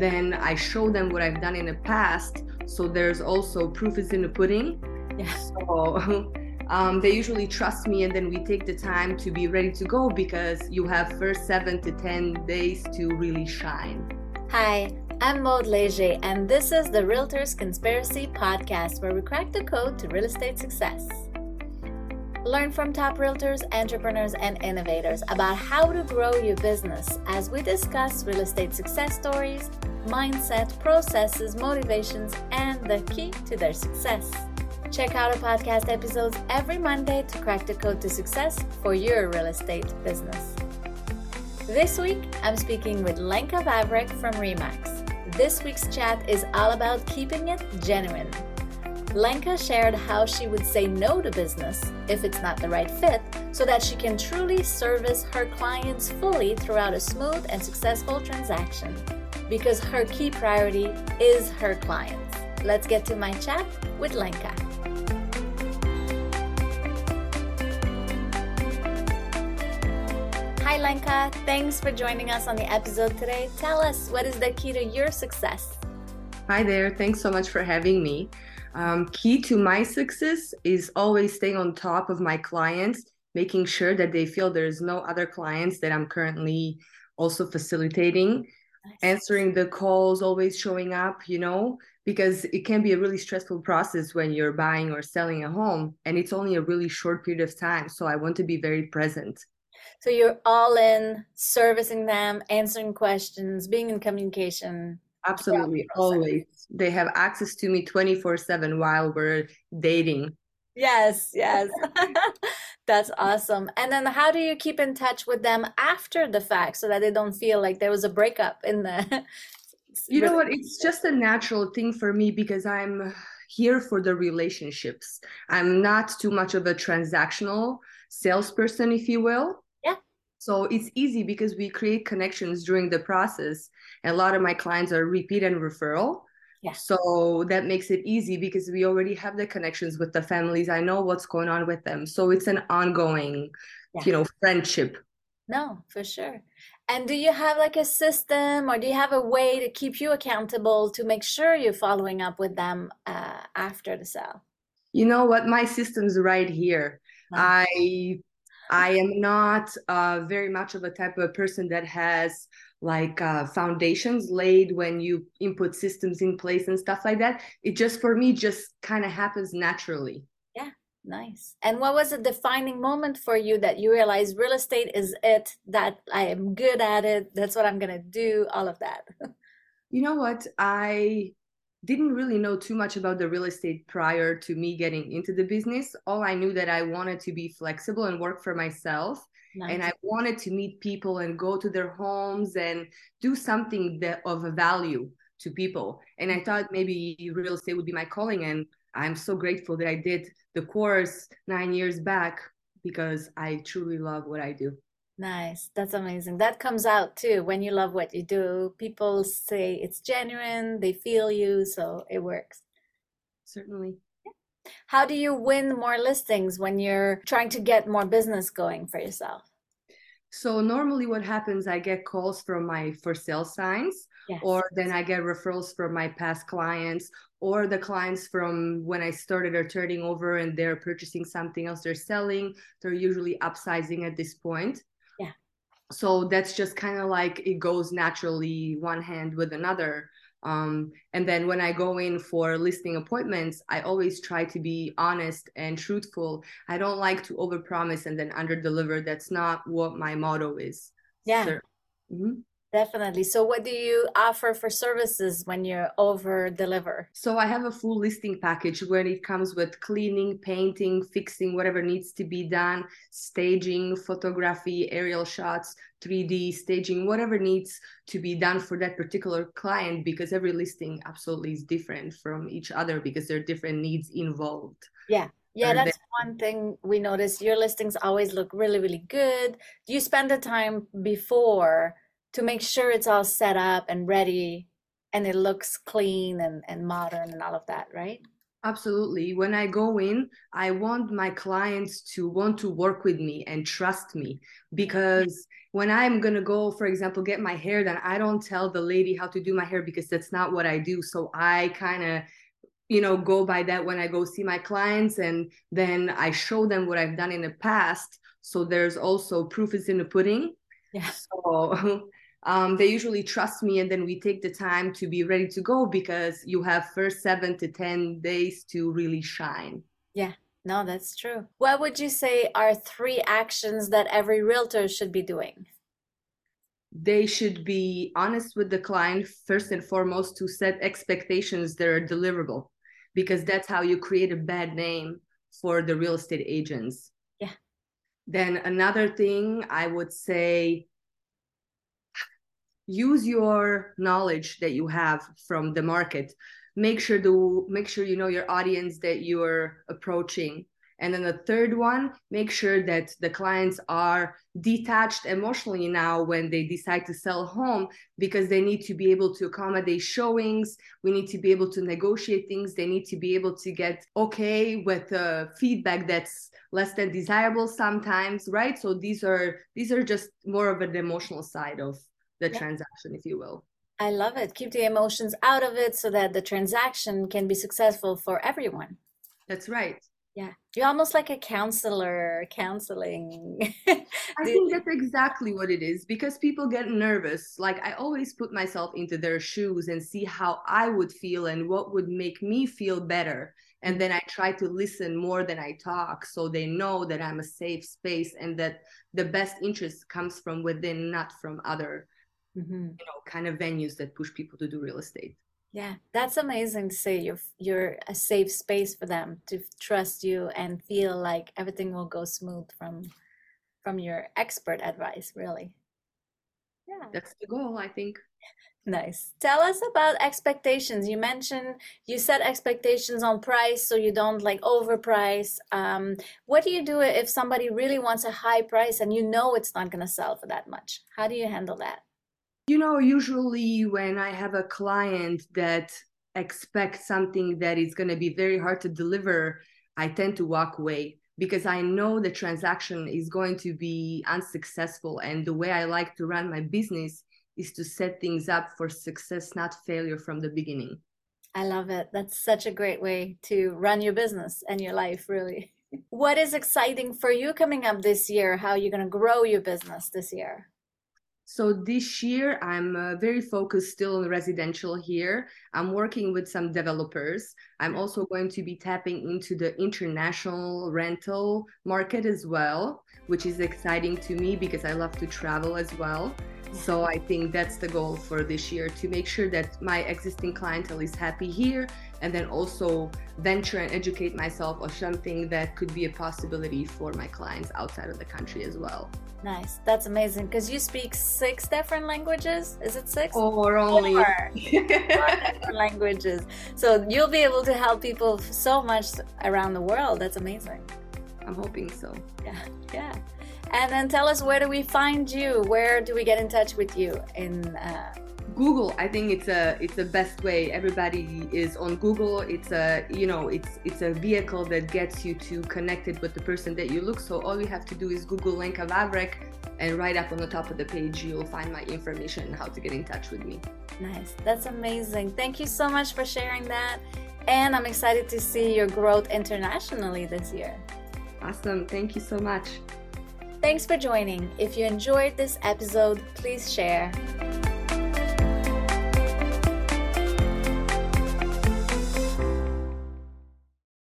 then I show them what I've done in the past. So there's also proof is in the pudding. Yeah. So um, they usually trust me, and then we take the time to be ready to go because you have first seven to ten days to really shine. Hi, I'm Maud Leger, and this is the Realtors Conspiracy Podcast, where we crack the code to real estate success. Learn from top realtors, entrepreneurs, and innovators about how to grow your business as we discuss real estate success stories, mindset, processes, motivations, and the key to their success. Check out our podcast episodes every Monday to crack the code to success for your real estate business. This week, I'm speaking with Lenka Vavrek from Remax. This week's chat is all about keeping it genuine. Lenka shared how she would say no to business if it's not the right fit so that she can truly service her clients fully throughout a smooth and successful transaction. Because her key priority is her clients. Let's get to my chat with Lenka. Hi, Lenka. Thanks for joining us on the episode today. Tell us what is the key to your success? Hi there. Thanks so much for having me. Um, key to my success is always staying on top of my clients, making sure that they feel there's no other clients that I'm currently also facilitating, nice. answering the calls, always showing up, you know, because it can be a really stressful process when you're buying or selling a home and it's only a really short period of time. So I want to be very present. So you're all in servicing them, answering questions, being in communication. Absolutely, always. They have access to me 24 7 while we're dating. Yes, yes. That's awesome. And then how do you keep in touch with them after the fact so that they don't feel like there was a breakup in the You know what? It's just a natural thing for me because I'm here for the relationships. I'm not too much of a transactional salesperson, if you will. So it's easy because we create connections during the process. And a lot of my clients are repeat and referral. Yeah. So that makes it easy because we already have the connections with the families. I know what's going on with them. So it's an ongoing, yeah. you know, friendship. No, for sure. And do you have like a system or do you have a way to keep you accountable to make sure you're following up with them uh, after the sale? You know what? My system's right here. I I am not uh, very much of a type of a person that has like uh, foundations laid when you input systems in place and stuff like that. It just for me just kind of happens naturally. Yeah, nice. And what was a defining moment for you that you realized real estate is it? That I am good at it. That's what I'm gonna do. All of that. you know what I didn't really know too much about the real estate prior to me getting into the business. All I knew that I wanted to be flexible and work for myself. Nice. And I wanted to meet people and go to their homes and do something that of value to people. And I thought maybe real estate would be my calling. And I'm so grateful that I did the course nine years back because I truly love what I do. Nice. That's amazing. That comes out too when you love what you do. People say it's genuine, they feel you, so it works. Certainly. How do you win more listings when you're trying to get more business going for yourself? So normally what happens I get calls from my for sale signs yes. or then I get referrals from my past clients or the clients from when I started are turning over and they're purchasing something else they're selling. They're usually upsizing at this point so that's just kind of like it goes naturally one hand with another. Um, and then when i go in for listing appointments i always try to be honest and truthful. I don't like to overpromise and then under deliver that's not what my motto is yeah. so, mm-hmm. Definitely. So, what do you offer for services when you over deliver? So, I have a full listing package when it comes with cleaning, painting, fixing whatever needs to be done, staging, photography, aerial shots, 3D staging, whatever needs to be done for that particular client because every listing absolutely is different from each other because there are different needs involved. Yeah. Yeah, that's one thing we notice. Your listings always look really, really good. Do you spend the time before to make sure it's all set up and ready and it looks clean and, and modern and all of that, right? Absolutely. When I go in, I want my clients to want to work with me and trust me because when I'm going to go, for example, get my hair done, I don't tell the lady how to do my hair because that's not what I do. So I kind of, you know, go by that when I go see my clients and then I show them what I've done in the past. So there's also proof is in the pudding. Yeah. So um, they usually trust me and then we take the time to be ready to go because you have first seven to ten days to really shine. Yeah no that's true. What would you say are three actions that every realtor should be doing? They should be honest with the client first and foremost to set expectations that are deliverable because that's how you create a bad name for the real estate agents. Yeah. Then another thing i would say use your knowledge that you have from the market. Make sure to make sure you know your audience that you're approaching. And then the third one make sure that the clients are detached emotionally now when they decide to sell home because they need to be able to accommodate showings. We need to be able to negotiate things. They need to be able to get okay with uh, feedback that's less than desirable sometimes right? So these are these are just more of an emotional side of the yeah. transaction, if you will. I love it. Keep the emotions out of it so that the transaction can be successful for everyone. That's right. Yeah. You're almost like a counselor counseling. I think that's exactly what it is because people get nervous. Like I always put myself into their shoes and see how I would feel and what would make me feel better. And then I try to listen more than I talk so they know that I'm a safe space and that the best interest comes from within, not from other mm-hmm. you know kind of venues that push people to do real estate. Yeah that's amazing to say you're you're a safe space for them to trust you and feel like everything will go smooth from from your expert advice really. Yeah. That's the goal i think. Nice. Tell us about expectations. You mentioned you set expectations on price so you don't like overprice. Um, what do you do if somebody really wants a high price and you know it's not going to sell for that much? How do you handle that you know, usually when I have a client that expects something that is going to be very hard to deliver, I tend to walk away because I know the transaction is going to be unsuccessful. And the way I like to run my business is to set things up for success, not failure from the beginning. I love it. That's such a great way to run your business and your life, really. what is exciting for you coming up this year? How are you going to grow your business this year? So this year, I'm uh, very focused still on residential here. I'm working with some developers. I'm also going to be tapping into the international rental market as well, which is exciting to me because I love to travel as well. So I think that's the goal for this year to make sure that my existing clientele is happy here and then also venture and educate myself on something that could be a possibility for my clients outside of the country as well. Nice. That's amazing. Because you speak six different languages. Is it six? Or only. Four. Four languages. So you'll be able to help people so much around the world. That's amazing. I'm hoping so. Yeah. Yeah. And then tell us where do we find you? Where do we get in touch with you in uh, Google, I think it's a it's the best way. Everybody is on Google. It's a you know it's it's a vehicle that gets you to connected with the person that you look. So all you have to do is Google Lenka Vavrek, and right up on the top of the page you'll find my information and how to get in touch with me. Nice, that's amazing. Thank you so much for sharing that, and I'm excited to see your growth internationally this year. Awesome, thank you so much. Thanks for joining. If you enjoyed this episode, please share.